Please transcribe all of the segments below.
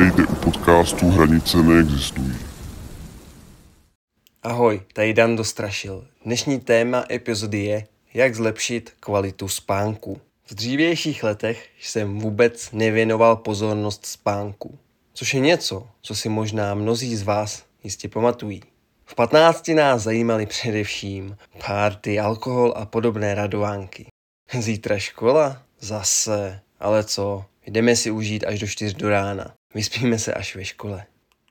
Vítejte u podcastu Hranice neexistují. Ahoj, tady Dan Dostrašil. Dnešní téma epizody je, jak zlepšit kvalitu spánku. V dřívějších letech jsem vůbec nevěnoval pozornost spánku, což je něco, co si možná mnozí z vás jistě pamatují. V 15 nás zajímaly především párty, alkohol a podobné radovánky. Zítra škola? Zase. Ale co? Jdeme si užít až do 4 do rána. Vyspíme se až ve škole.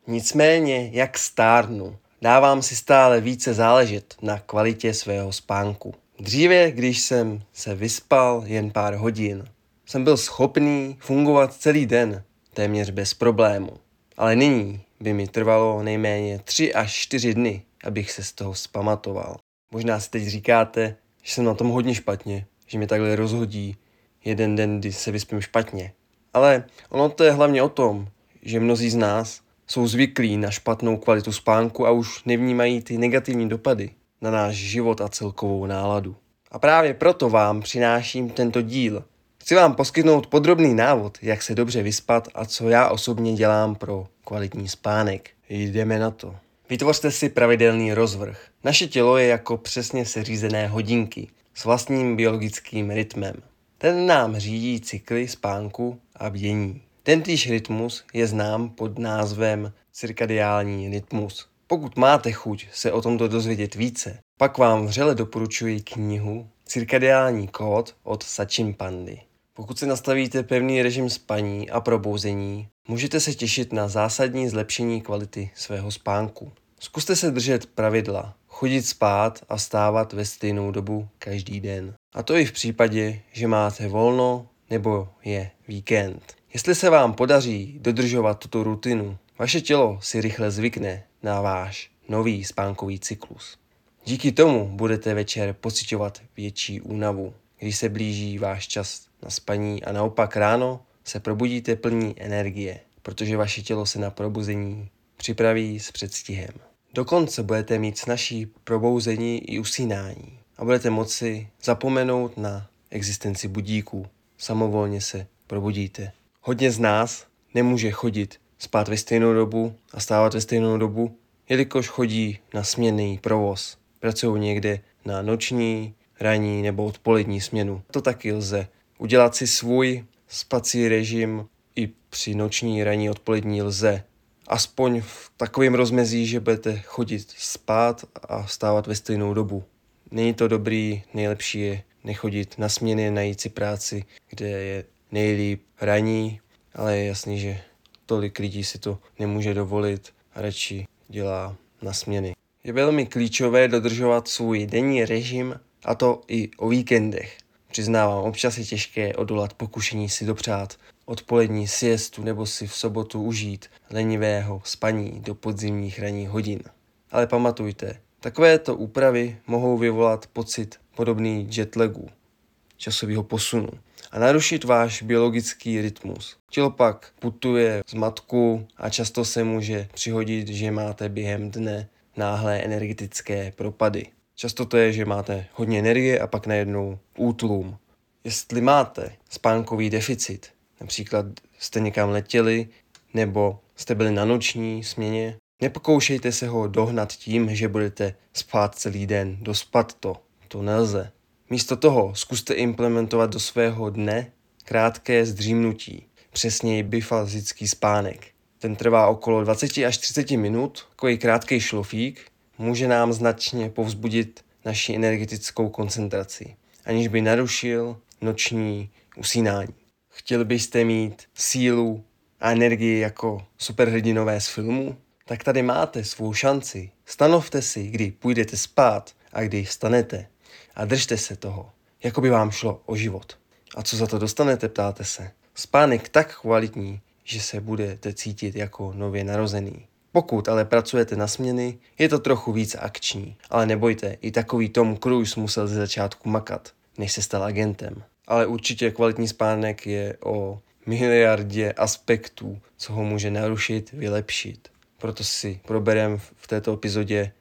Nicméně, jak stárnu, dávám si stále více záležet na kvalitě svého spánku. Dříve, když jsem se vyspal jen pár hodin, jsem byl schopný fungovat celý den, téměř bez problému. Ale nyní by mi trvalo nejméně 3 až 4 dny, abych se z toho zpamatoval. Možná si teď říkáte, že jsem na tom hodně špatně, že mi takhle rozhodí jeden den, kdy se vyspím špatně. Ale ono to je hlavně o tom, že mnozí z nás jsou zvyklí na špatnou kvalitu spánku a už nevnímají ty negativní dopady na náš život a celkovou náladu. A právě proto vám přináším tento díl. Chci vám poskytnout podrobný návod, jak se dobře vyspat a co já osobně dělám pro kvalitní spánek. Jdeme na to. Vytvořte si pravidelný rozvrh. Naše tělo je jako přesně seřízené hodinky s vlastním biologickým rytmem. Ten nám řídí cykly spánku a bdění. Tentýž rytmus je znám pod názvem cirkadiální rytmus. Pokud máte chuť se o tomto dozvědět více, pak vám vřele doporučuji knihu Cirkadiální kód od Sachin Pandy. Pokud si nastavíte pevný režim spaní a probouzení, můžete se těšit na zásadní zlepšení kvality svého spánku. Zkuste se držet pravidla, chodit spát a stávat ve stejnou dobu každý den. A to i v případě, že máte volno nebo je víkend. Jestli se vám podaří dodržovat tuto rutinu, vaše tělo si rychle zvykne na váš nový spánkový cyklus. Díky tomu budete večer pocitovat větší únavu, když se blíží váš čas na spaní a naopak ráno se probudíte plní energie, protože vaše tělo se na probuzení připraví s předstihem. Dokonce budete mít snažší probouzení i usínání a budete moci zapomenout na existenci budíků. Samovolně se probudíte. Hodně z nás nemůže chodit spát ve stejnou dobu a stávat ve stejnou dobu, jelikož chodí na směnný provoz. Pracují někde na noční, ranní nebo odpolední směnu. To taky lze. Udělat si svůj spací režim i při noční, ranní, odpolední lze. Aspoň v takovém rozmezí, že budete chodit spát a vstávat ve stejnou dobu. Není to dobrý, nejlepší je nechodit na směny, najít si práci, kde je nejlíp raní, ale je jasný, že tolik lidí si to nemůže dovolit a radši dělá na směny. Je velmi klíčové dodržovat svůj denní režim a to i o víkendech. Přiznávám, občas je těžké odolat pokušení si dopřát odpolední siestu nebo si v sobotu užít lenivého spaní do podzimních ranních hodin. Ale pamatujte, takovéto úpravy mohou vyvolat pocit podobný jetlagu, časového posunu a narušit váš biologický rytmus. Tělo pak putuje z matku a často se může přihodit, že máte během dne náhlé energetické propady. Často to je, že máte hodně energie a pak najednou útlum. Jestli máte spánkový deficit, například jste někam letěli nebo jste byli na noční směně, nepokoušejte se ho dohnat tím, že budete spát celý den. Dospat to. To nelze. Místo toho zkuste implementovat do svého dne krátké zdřímnutí, přesněji bifazický spánek. Ten trvá okolo 20 až 30 minut, takový krátký šlofík, může nám značně povzbudit naši energetickou koncentraci, aniž by narušil noční usínání. Chtěli byste mít sílu a energii jako superhrdinové z filmu? Tak tady máte svou šanci. Stanovte si, kdy půjdete spát a kdy vstanete a držte se toho, jako by vám šlo o život. A co za to dostanete, ptáte se? Spánek tak kvalitní, že se budete cítit jako nově narozený. Pokud ale pracujete na směny, je to trochu víc akční, ale nebojte, i takový Tom Cruise musel ze začátku makat, než se stal agentem. Ale určitě kvalitní spánek je o miliardě aspektů, co ho může narušit, vylepšit. Proto si proberem v této epizodě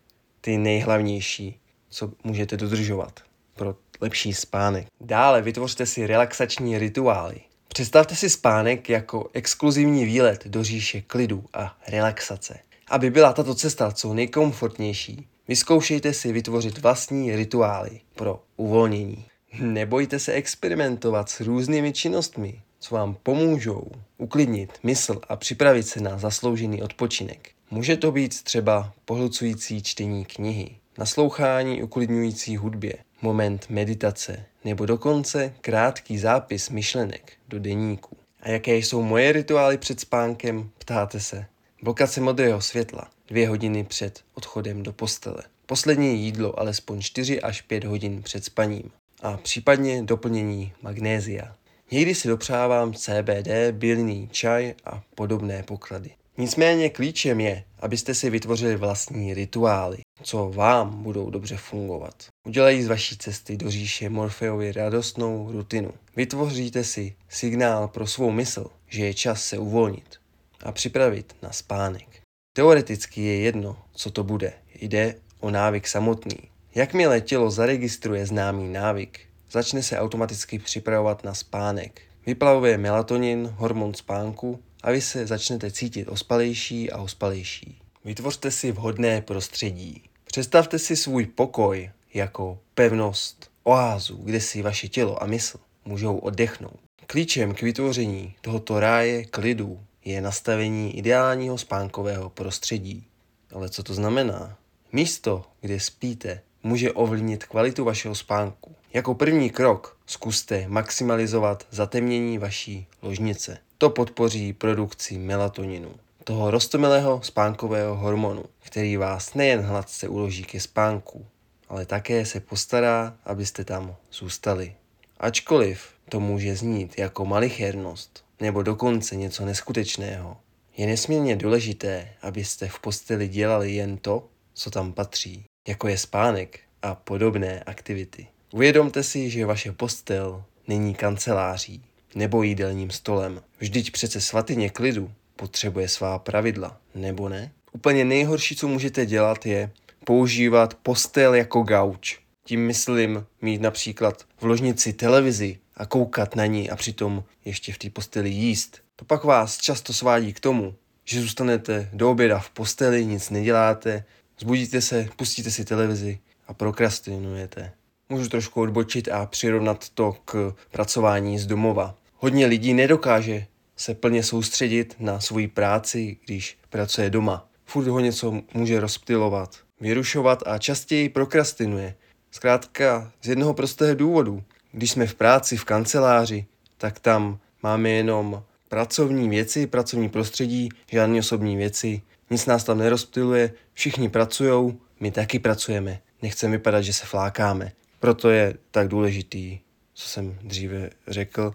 ty nejhlavnější, co můžete dodržovat pro lepší spánek. Dále vytvořte si relaxační rituály. Představte si spánek jako exkluzivní výlet do říše klidu a relaxace. Aby byla tato cesta co nejkomfortnější, vyzkoušejte si vytvořit vlastní rituály pro uvolnění. Nebojte se experimentovat s různými činnostmi, co vám pomůžou uklidnit mysl a připravit se na zasloužený odpočinek. Může to být třeba pohlcující čtení knihy, naslouchání uklidňující hudbě, moment meditace nebo dokonce krátký zápis myšlenek do deníku. A jaké jsou moje rituály před spánkem, ptáte se. Blokace modrého světla dvě hodiny před odchodem do postele. Poslední jídlo alespoň 4 až 5 hodin před spaním. A případně doplnění magnézia. Někdy si dopřávám CBD, bílný čaj a podobné poklady. Nicméně klíčem je, abyste si vytvořili vlastní rituály, co vám budou dobře fungovat. Udělají z vaší cesty do říše Morfeovi radostnou rutinu. Vytvoříte si signál pro svou mysl, že je čas se uvolnit a připravit na spánek. Teoreticky je jedno, co to bude. Jde o návyk samotný. Jakmile tělo zaregistruje známý návyk, začne se automaticky připravovat na spánek. Vyplavuje melatonin, hormon spánku a vy se začnete cítit ospalejší a ospalejší. Vytvořte si vhodné prostředí. Představte si svůj pokoj jako pevnost, oázu, kde si vaše tělo a mysl můžou oddechnout. Klíčem k vytvoření tohoto ráje klidu je nastavení ideálního spánkového prostředí. Ale co to znamená? Místo, kde spíte, může ovlivnit kvalitu vašeho spánku. Jako první krok zkuste maximalizovat zatemnění vaší ložnice. To podpoří produkci melatoninu, toho rostomilého spánkového hormonu, který vás nejen hladce uloží ke spánku, ale také se postará, abyste tam zůstali. Ačkoliv to může znít jako malichernost nebo dokonce něco neskutečného, je nesmírně důležité, abyste v posteli dělali jen to, co tam patří, jako je spánek a podobné aktivity. Uvědomte si, že vaše postel není kanceláří nebo jídelním stolem. Vždyť přece svatyně klidu potřebuje svá pravidla, nebo ne? Úplně nejhorší, co můžete dělat, je používat postel jako gauč. Tím myslím mít například v ložnici televizi a koukat na ní a přitom ještě v té posteli jíst. To pak vás často svádí k tomu, že zůstanete do oběda v posteli, nic neděláte, zbudíte se, pustíte si televizi a prokrastinujete. Můžu trošku odbočit a přirovnat to k pracování z domova. Hodně lidí nedokáže se plně soustředit na svoji práci, když pracuje doma. Furt ho něco může rozptilovat, vyrušovat a častěji prokrastinuje. Zkrátka z jednoho prostého důvodu. Když jsme v práci, v kanceláři, tak tam máme jenom pracovní věci, pracovní prostředí, žádné osobní věci, nic nás tam nerozptiluje, všichni pracují, my taky pracujeme. Nechceme vypadat, že se flákáme. Proto je tak důležitý, co jsem dříve řekl,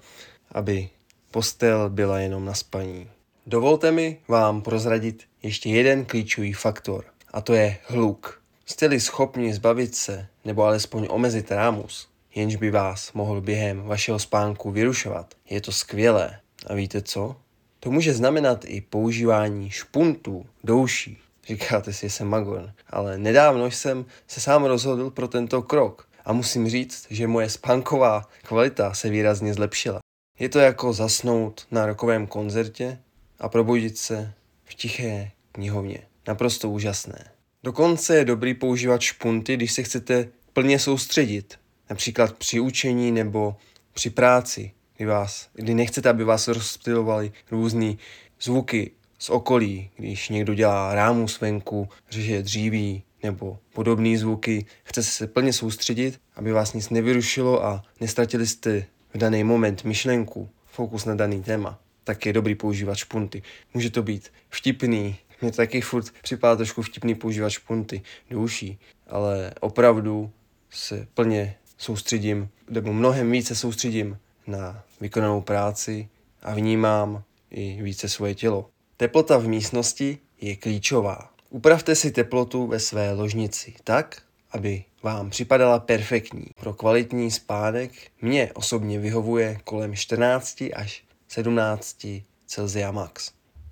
aby postel byla jenom na spaní. Dovolte mi vám prozradit ještě jeden klíčový faktor, a to je hluk. Jste-li schopni zbavit se nebo alespoň omezit rámus, jenž by vás mohl během vašeho spánku vyrušovat, je to skvělé. A víte co? To může znamenat i používání špuntů, douší. Říkáte si, že jsem magon, ale nedávno jsem se sám rozhodl pro tento krok a musím říct, že moje spánková kvalita se výrazně zlepšila. Je to jako zasnout na rokovém koncertě a probudit se v tiché knihovně. Naprosto úžasné. Dokonce je dobrý používat špunty, když se chcete plně soustředit, například při učení nebo při práci, kdy, vás, kdy nechcete, aby vás rozptilovali různé zvuky z okolí, když někdo dělá rámu svenku, řeže dříví nebo podobné zvuky. Chcete se plně soustředit, aby vás nic nevyrušilo a nestratili jste v daný moment myšlenku, fokus na daný téma, tak je dobrý používat špunty. Může to být vtipný, mě taky furt připadá trošku vtipný používat špunty do uší, ale opravdu se plně soustředím, nebo mnohem více soustředím na vykonanou práci a vnímám i více svoje tělo. Teplota v místnosti je klíčová. Upravte si teplotu ve své ložnici tak, aby vám připadala perfektní. Pro kvalitní spánek mě osobně vyhovuje kolem 14 až 17 Celsia max.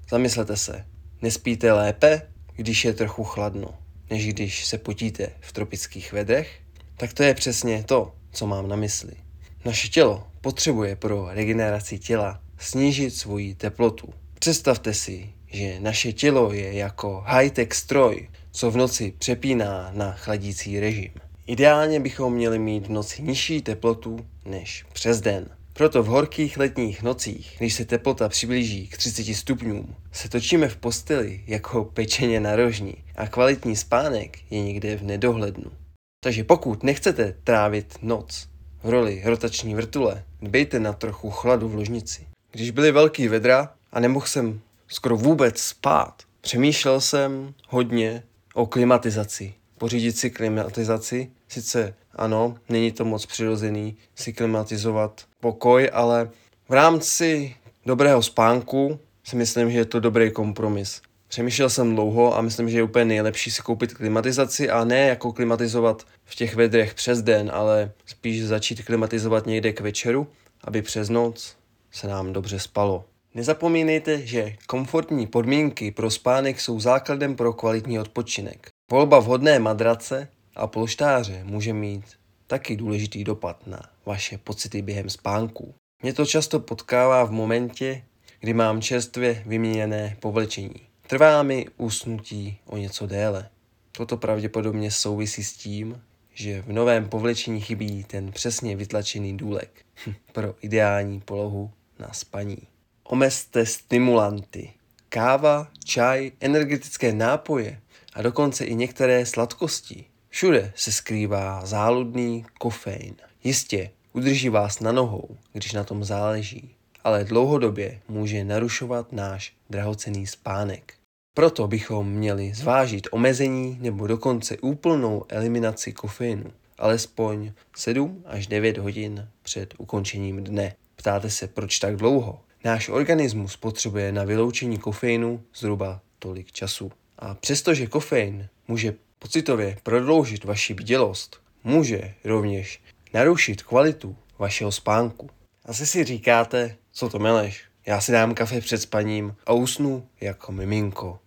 Zamyslete se, nespíte lépe, když je trochu chladno, než když se potíte v tropických vedrech? Tak to je přesně to, co mám na mysli. Naše tělo potřebuje pro regeneraci těla snížit svoji teplotu. Představte si, že naše tělo je jako high-tech stroj, co v noci přepíná na chladící režim. Ideálně bychom měli mít v noci nižší teplotu než přes den. Proto v horkých letních nocích, když se teplota přiblíží k 30 stupňům, se točíme v posteli jako pečeně na rožní a kvalitní spánek je někde v nedohlednu. Takže pokud nechcete trávit noc v roli rotační vrtule, dbejte na trochu chladu v ložnici. Když byly velký vedra a nemohl jsem skoro vůbec spát, přemýšlel jsem hodně o klimatizaci. Pořídit si klimatizaci, sice ano, není to moc přirozený si klimatizovat pokoj, ale v rámci dobrého spánku si myslím, že je to dobrý kompromis. Přemýšlel jsem dlouho a myslím, že je úplně nejlepší si koupit klimatizaci a ne jako klimatizovat v těch vedrech přes den, ale spíš začít klimatizovat někde k večeru, aby přes noc se nám dobře spalo. Nezapomínejte, že komfortní podmínky pro spánek jsou základem pro kvalitní odpočinek. Volba vhodné madrace a polštáře může mít taky důležitý dopad na vaše pocity během spánku. Mě to často potkává v momentě, kdy mám čerstvě vyměněné povlečení. Trvá mi usnutí o něco déle. Toto pravděpodobně souvisí s tím, že v novém povlečení chybí ten přesně vytlačený důlek pro ideální polohu na spaní. Omezte stimulanty. Káva, čaj, energetické nápoje a dokonce i některé sladkosti. Všude se skrývá záludný kofein. Jistě, udrží vás na nohou, když na tom záleží, ale dlouhodobě může narušovat náš drahocený spánek. Proto bychom měli zvážit omezení nebo dokonce úplnou eliminaci kofeinu, alespoň 7 až 9 hodin před ukončením dne. Ptáte se, proč tak dlouho? Náš organismus potřebuje na vyloučení kofeinu zhruba tolik času. A přestože kofein může pocitově prodloužit vaši bdělost, může rovněž narušit kvalitu vašeho spánku. Asi si říkáte, co to meleš, já si dám kafe před spaním a usnu jako miminko.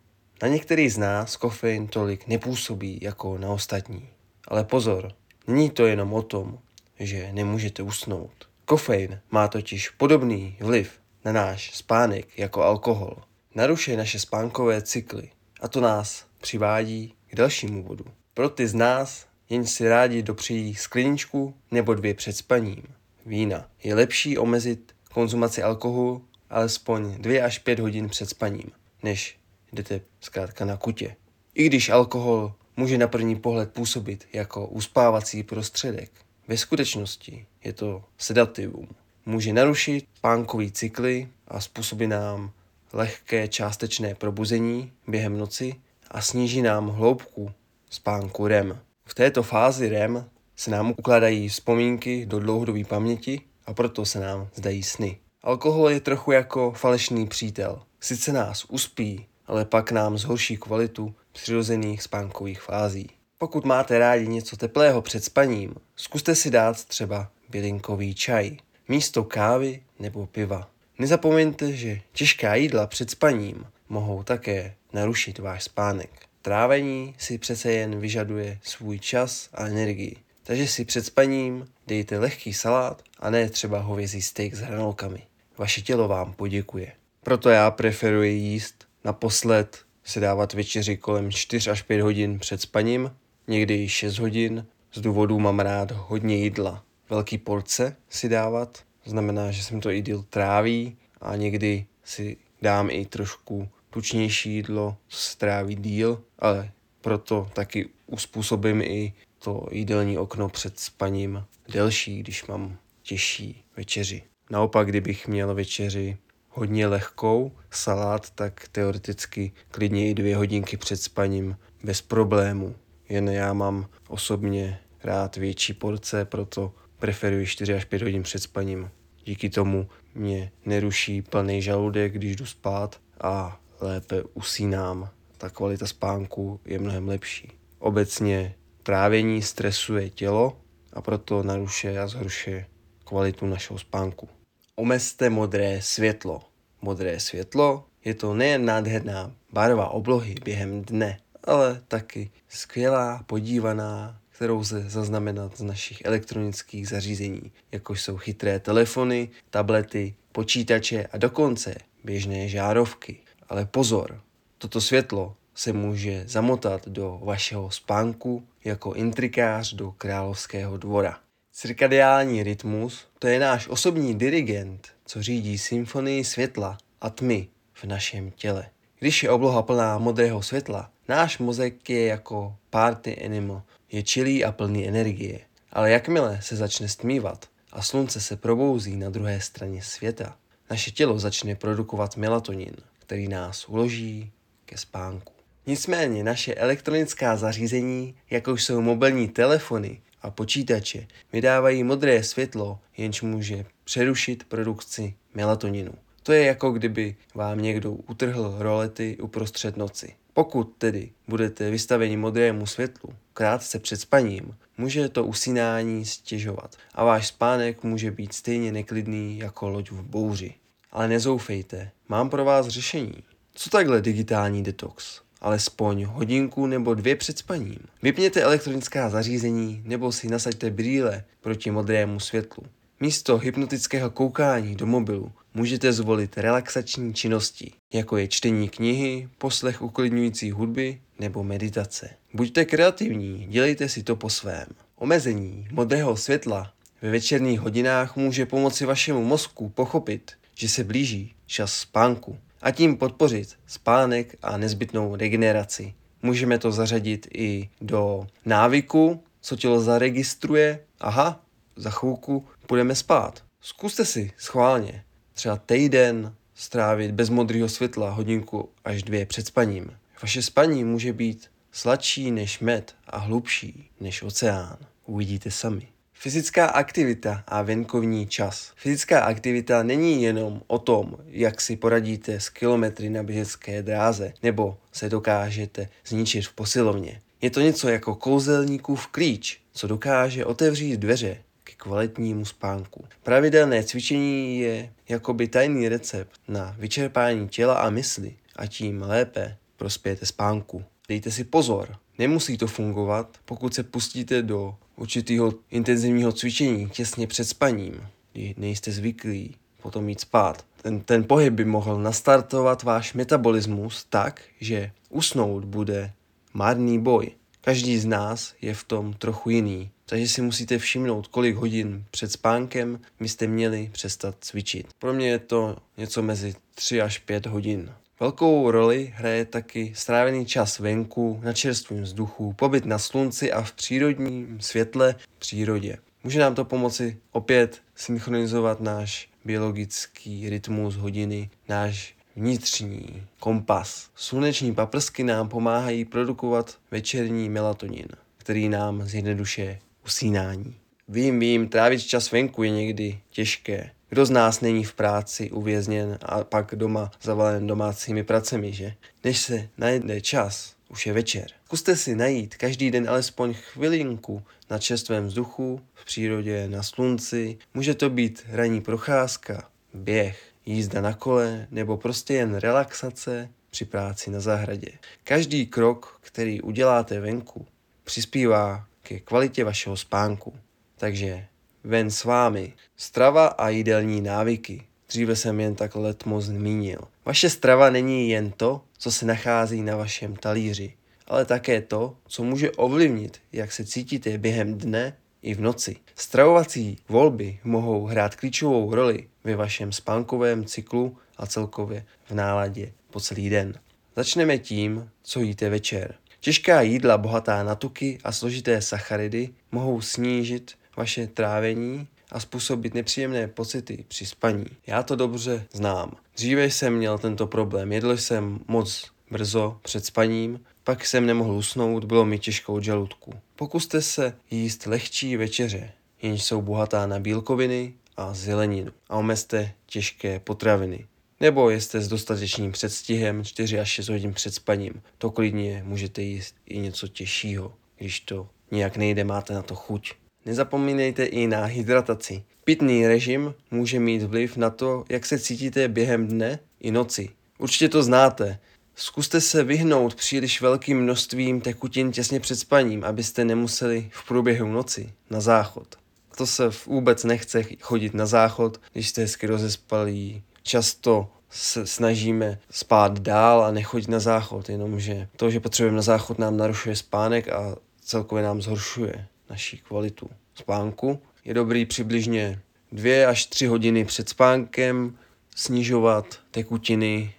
Na některý z nás kofein tolik nepůsobí jako na ostatní. Ale pozor, není to jenom o tom, že nemůžete usnout. Kofein má totiž podobný vliv na náš spánek jako alkohol. Narušuje naše spánkové cykly a to nás přivádí k dalšímu bodu. Pro ty z nás, jen si rádi dopřejí skleničku nebo dvě před spaním. Vína. Je lepší omezit konzumaci alkoholu alespoň 2 až 5 hodin před spaním, než jdete zkrátka na kutě. I když alkohol může na první pohled působit jako uspávací prostředek, ve skutečnosti je to sedativum. Může narušit pánkový cykly a způsobí nám lehké částečné probuzení během noci a sníží nám hloubku spánku REM. V této fázi REM se nám ukládají vzpomínky do dlouhodobé paměti a proto se nám zdají sny. Alkohol je trochu jako falešný přítel. Sice nás uspí, ale pak nám zhorší kvalitu přirozených spánkových fází. Pokud máte rádi něco teplého před spaním, zkuste si dát třeba bylinkový čaj místo kávy nebo piva. Nezapomeňte, že těžká jídla před spaním mohou také narušit váš spánek. Trávení si přece jen vyžaduje svůj čas a energii, takže si před spaním dejte lehký salát a ne třeba hovězí steak s hranolkami. Vaše tělo vám poděkuje. Proto já preferuji jíst naposled si dávat večeři kolem 4 až 5 hodin před spaním, někdy i 6 hodin. Z důvodu mám rád hodně jídla. Velký porce si dávat, znamená, že jsem to jídl tráví a někdy si dám i trošku tučnější jídlo, co se tráví díl, ale proto taky uspůsobím i to jídelní okno před spaním delší, když mám těžší večeři. Naopak, kdybych měl večeři hodně lehkou salát, tak teoreticky klidně i dvě hodinky před spaním bez problému. Jen já mám osobně rád větší porce, proto preferuji 4 až 5 hodin před spaním. Díky tomu mě neruší plný žaludek, když jdu spát a lépe usínám. Ta kvalita spánku je mnohem lepší. Obecně trávení stresuje tělo a proto narušuje a zhoršuje kvalitu našeho spánku. Omezte modré světlo. Modré světlo je to nejen nádherná barva oblohy během dne, ale taky skvělá podívaná kterou lze zaznamenat z našich elektronických zařízení, jako jsou chytré telefony, tablety, počítače a dokonce běžné žárovky. Ale pozor, toto světlo se může zamotat do vašeho spánku jako intrikář do královského dvora. Cirkadiální rytmus to je náš osobní dirigent, co řídí symfonii světla a tmy v našem těle. Když je obloha plná modrého světla, náš mozek je jako party animal, je čilý a plný energie. Ale jakmile se začne stmívat a slunce se probouzí na druhé straně světa, naše tělo začne produkovat melatonin, který nás uloží ke spánku. Nicméně naše elektronická zařízení, jako jsou mobilní telefony a počítače, vydávají modré světlo, jenž může přerušit produkci melatoninu. To je jako kdyby vám někdo utrhl rolety uprostřed noci. Pokud tedy budete vystaveni modrému světlu krátce před spaním, může to usínání stěžovat a váš spánek může být stejně neklidný jako loď v bouři. Ale nezoufejte, mám pro vás řešení. Co takhle digitální detox? Alespoň hodinku nebo dvě před spaním. Vypněte elektronická zařízení nebo si nasaďte brýle proti modrému světlu. Místo hypnotického koukání do mobilu můžete zvolit relaxační činnosti, jako je čtení knihy, poslech uklidňující hudby nebo meditace. Buďte kreativní, dělejte si to po svém. Omezení modrého světla ve večerních hodinách může pomoci vašemu mozku pochopit, že se blíží čas spánku a tím podpořit spánek a nezbytnou regeneraci. Můžeme to zařadit i do návyku, co tělo zaregistruje. Aha, za chvilku budeme spát. Zkuste si schválně třeba týden strávit bez modrého světla hodinku až dvě před spaním. Vaše spaní může být sladší než med a hlubší než oceán. Uvidíte sami. Fyzická aktivita a venkovní čas. Fyzická aktivita není jenom o tom, jak si poradíte s kilometry na běžecké dráze nebo se dokážete zničit v posilovně. Je to něco jako kouzelníkův klíč, co dokáže otevřít dveře k kvalitnímu spánku. Pravidelné cvičení je jakoby tajný recept na vyčerpání těla a mysli a tím lépe prospějete spánku. Dejte si pozor, nemusí to fungovat, pokud se pustíte do určitého intenzivního cvičení těsně před spaním, kdy nejste zvyklí potom jít spát. Ten, ten pohyb by mohl nastartovat váš metabolismus tak, že usnout bude marný boj. Každý z nás je v tom trochu jiný, takže si musíte všimnout, kolik hodin před spánkem byste měli přestat cvičit. Pro mě je to něco mezi 3 až 5 hodin. Velkou roli hraje taky strávený čas venku, na čerstvém vzduchu, pobyt na slunci a v přírodním světle přírodě. Může nám to pomoci opět synchronizovat náš biologický rytmus hodiny, náš vnitřní kompas. Sluneční paprsky nám pomáhají produkovat večerní melatonin, který nám zjednoduše usínání. Vím, vím, trávit čas venku je někdy těžké. Kdo z nás není v práci uvězněn a pak doma zavalen domácími pracemi, že? Než se najde čas, už je večer. Zkuste si najít každý den alespoň chvilinku na čerstvém vzduchu, v přírodě, na slunci. Může to být ranní procházka, běh, jízda na kole nebo prostě jen relaxace při práci na zahradě. Každý krok, který uděláte venku, přispívá ke kvalitě vašeho spánku. Takže ven s vámi. Strava a jídelní návyky. Dříve jsem jen tak letmo zmínil. Vaše strava není jen to, co se nachází na vašem talíři, ale také to, co může ovlivnit, jak se cítíte během dne i v noci. Stravovací volby mohou hrát klíčovou roli ve vašem spánkovém cyklu a celkově v náladě po celý den. Začneme tím, co jíte večer. Těžká jídla bohatá na tuky a složité sacharidy mohou snížit vaše trávení a způsobit nepříjemné pocity při spaní. Já to dobře znám. Dříve jsem měl tento problém. Jedl jsem moc brzo před spaním, pak jsem nemohl usnout, bylo mi těžko od žaludku. Pokuste se jíst lehčí večeře, jenž jsou bohatá na bílkoviny a zeleninu a omezte těžké potraviny. Nebo jste s dostatečným předstihem 4 až 6 hodin před spaním. To klidně můžete jíst i něco těžšího, když to nějak nejde, máte na to chuť. Nezapomínejte i na hydrataci. Pitný režim může mít vliv na to, jak se cítíte během dne i noci. Určitě to znáte. Zkuste se vyhnout příliš velkým množstvím tekutin těsně před spaním, abyste nemuseli v průběhu noci na záchod. To se vůbec nechce chodit na záchod, když jste hezky rozespalí. Často se snažíme spát dál a nechodit na záchod, jenomže to, že potřebujeme na záchod, nám narušuje spánek a celkově nám zhoršuje naší kvalitu spánku. Je dobrý přibližně dvě až tři hodiny před spánkem snižovat tekutiny,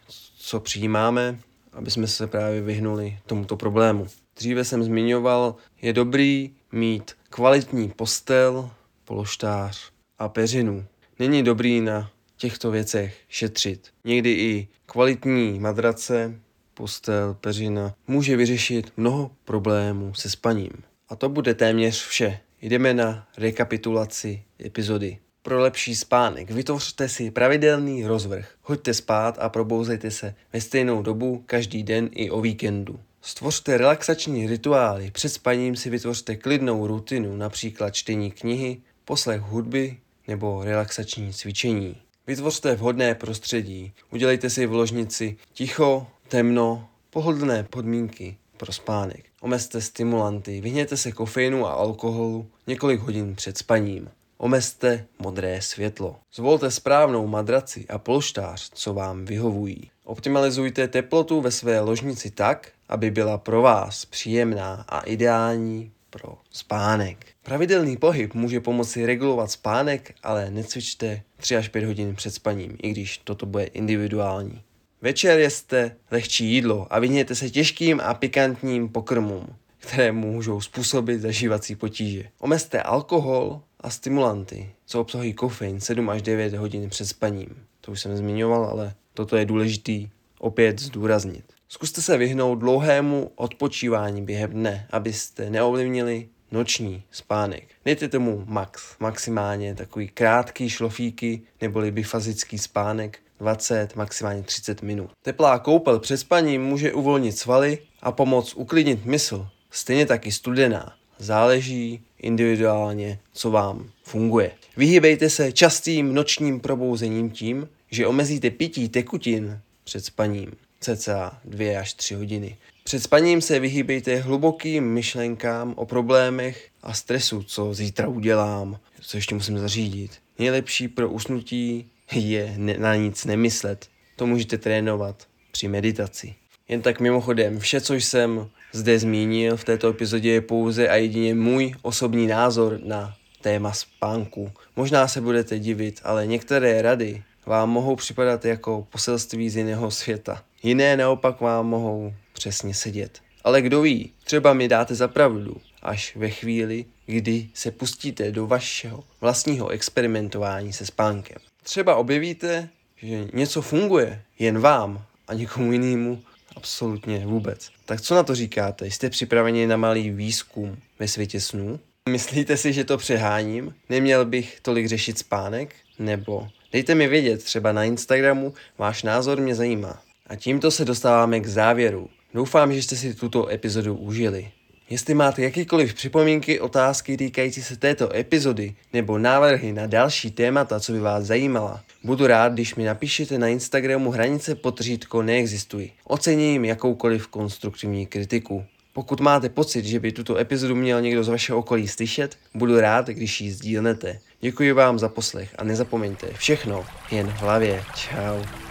co přijímáme, aby jsme se právě vyhnuli tomuto problému. Dříve jsem zmiňoval, je dobrý mít kvalitní postel, pološtář a peřinu. Není dobrý na těchto věcech šetřit. Někdy i kvalitní madrace, postel, peřina může vyřešit mnoho problémů se spaním. A to bude téměř vše. Jdeme na rekapitulaci epizody. Pro lepší spánek vytvořte si pravidelný rozvrh. Hoďte spát a probouzejte se ve stejnou dobu každý den i o víkendu. Stvořte relaxační rituály. Před spaním si vytvořte klidnou rutinu, například čtení knihy, poslech hudby nebo relaxační cvičení. Vytvořte vhodné prostředí. Udělejte si v ložnici ticho, temno, pohodlné podmínky pro spánek. Omezte stimulanty, vyhněte se kofeinu a alkoholu několik hodin před spaním. Omezte modré světlo. Zvolte správnou madraci a polštář, co vám vyhovují. Optimalizujte teplotu ve své ložnici tak, aby byla pro vás příjemná a ideální pro spánek. Pravidelný pohyb může pomoci regulovat spánek, ale necvičte 3 až 5 hodin před spaním, i když toto bude individuální. Večer jeste lehčí jídlo a vyhněte se těžkým a pikantním pokrmům, které můžou způsobit zažívací potíže. Omezte alkohol a stimulanty, co obsahují kofein 7 až 9 hodin před spaním. To už jsem zmiňoval, ale toto je důležitý opět zdůraznit. Zkuste se vyhnout dlouhému odpočívání během dne, abyste neovlivnili noční spánek. Dejte tomu max, maximálně takový krátký šlofíky neboli bifazický spánek 20, maximálně 30 minut. Teplá koupel před spaním může uvolnit svaly a pomoct uklidnit mysl, stejně taky studená. Záleží individuálně, co vám funguje. Vyhýbejte se častým nočním probouzením tím, že omezíte pití tekutin před spaním cca 2 až 3 hodiny. Před spaním se vyhýbejte hlubokým myšlenkám o problémech a stresu, co zítra udělám, co ještě musím zařídit. Nejlepší pro usnutí je na nic nemyslet. To můžete trénovat při meditaci. Jen tak mimochodem, vše, co jsem zde zmínil v této epizodě je pouze a jedině můj osobní názor na téma spánku. Možná se budete divit, ale některé rady vám mohou připadat jako poselství z jiného světa. Jiné naopak vám mohou přesně sedět. Ale kdo ví, třeba mi dáte za pravdu, až ve chvíli, kdy se pustíte do vašeho vlastního experimentování se spánkem. Třeba objevíte, že něco funguje jen vám a nikomu jinému absolutně vůbec. Tak co na to říkáte? Jste připraveni na malý výzkum ve světě snů? Myslíte si, že to přeháním? Neměl bych tolik řešit spánek? Nebo dejte mi vědět třeba na Instagramu, váš názor mě zajímá. A tímto se dostáváme k závěru. Doufám, že jste si tuto epizodu užili. Jestli máte jakýkoliv připomínky, otázky týkající se této epizody nebo návrhy na další témata, co by vás zajímala, budu rád, když mi napíšete na Instagramu hranice potřítko neexistují. Ocením jakoukoliv konstruktivní kritiku. Pokud máte pocit, že by tuto epizodu měl někdo z vašeho okolí slyšet, budu rád, když ji sdílnete. Děkuji vám za poslech a nezapomeňte, všechno jen v hlavě. Ciao.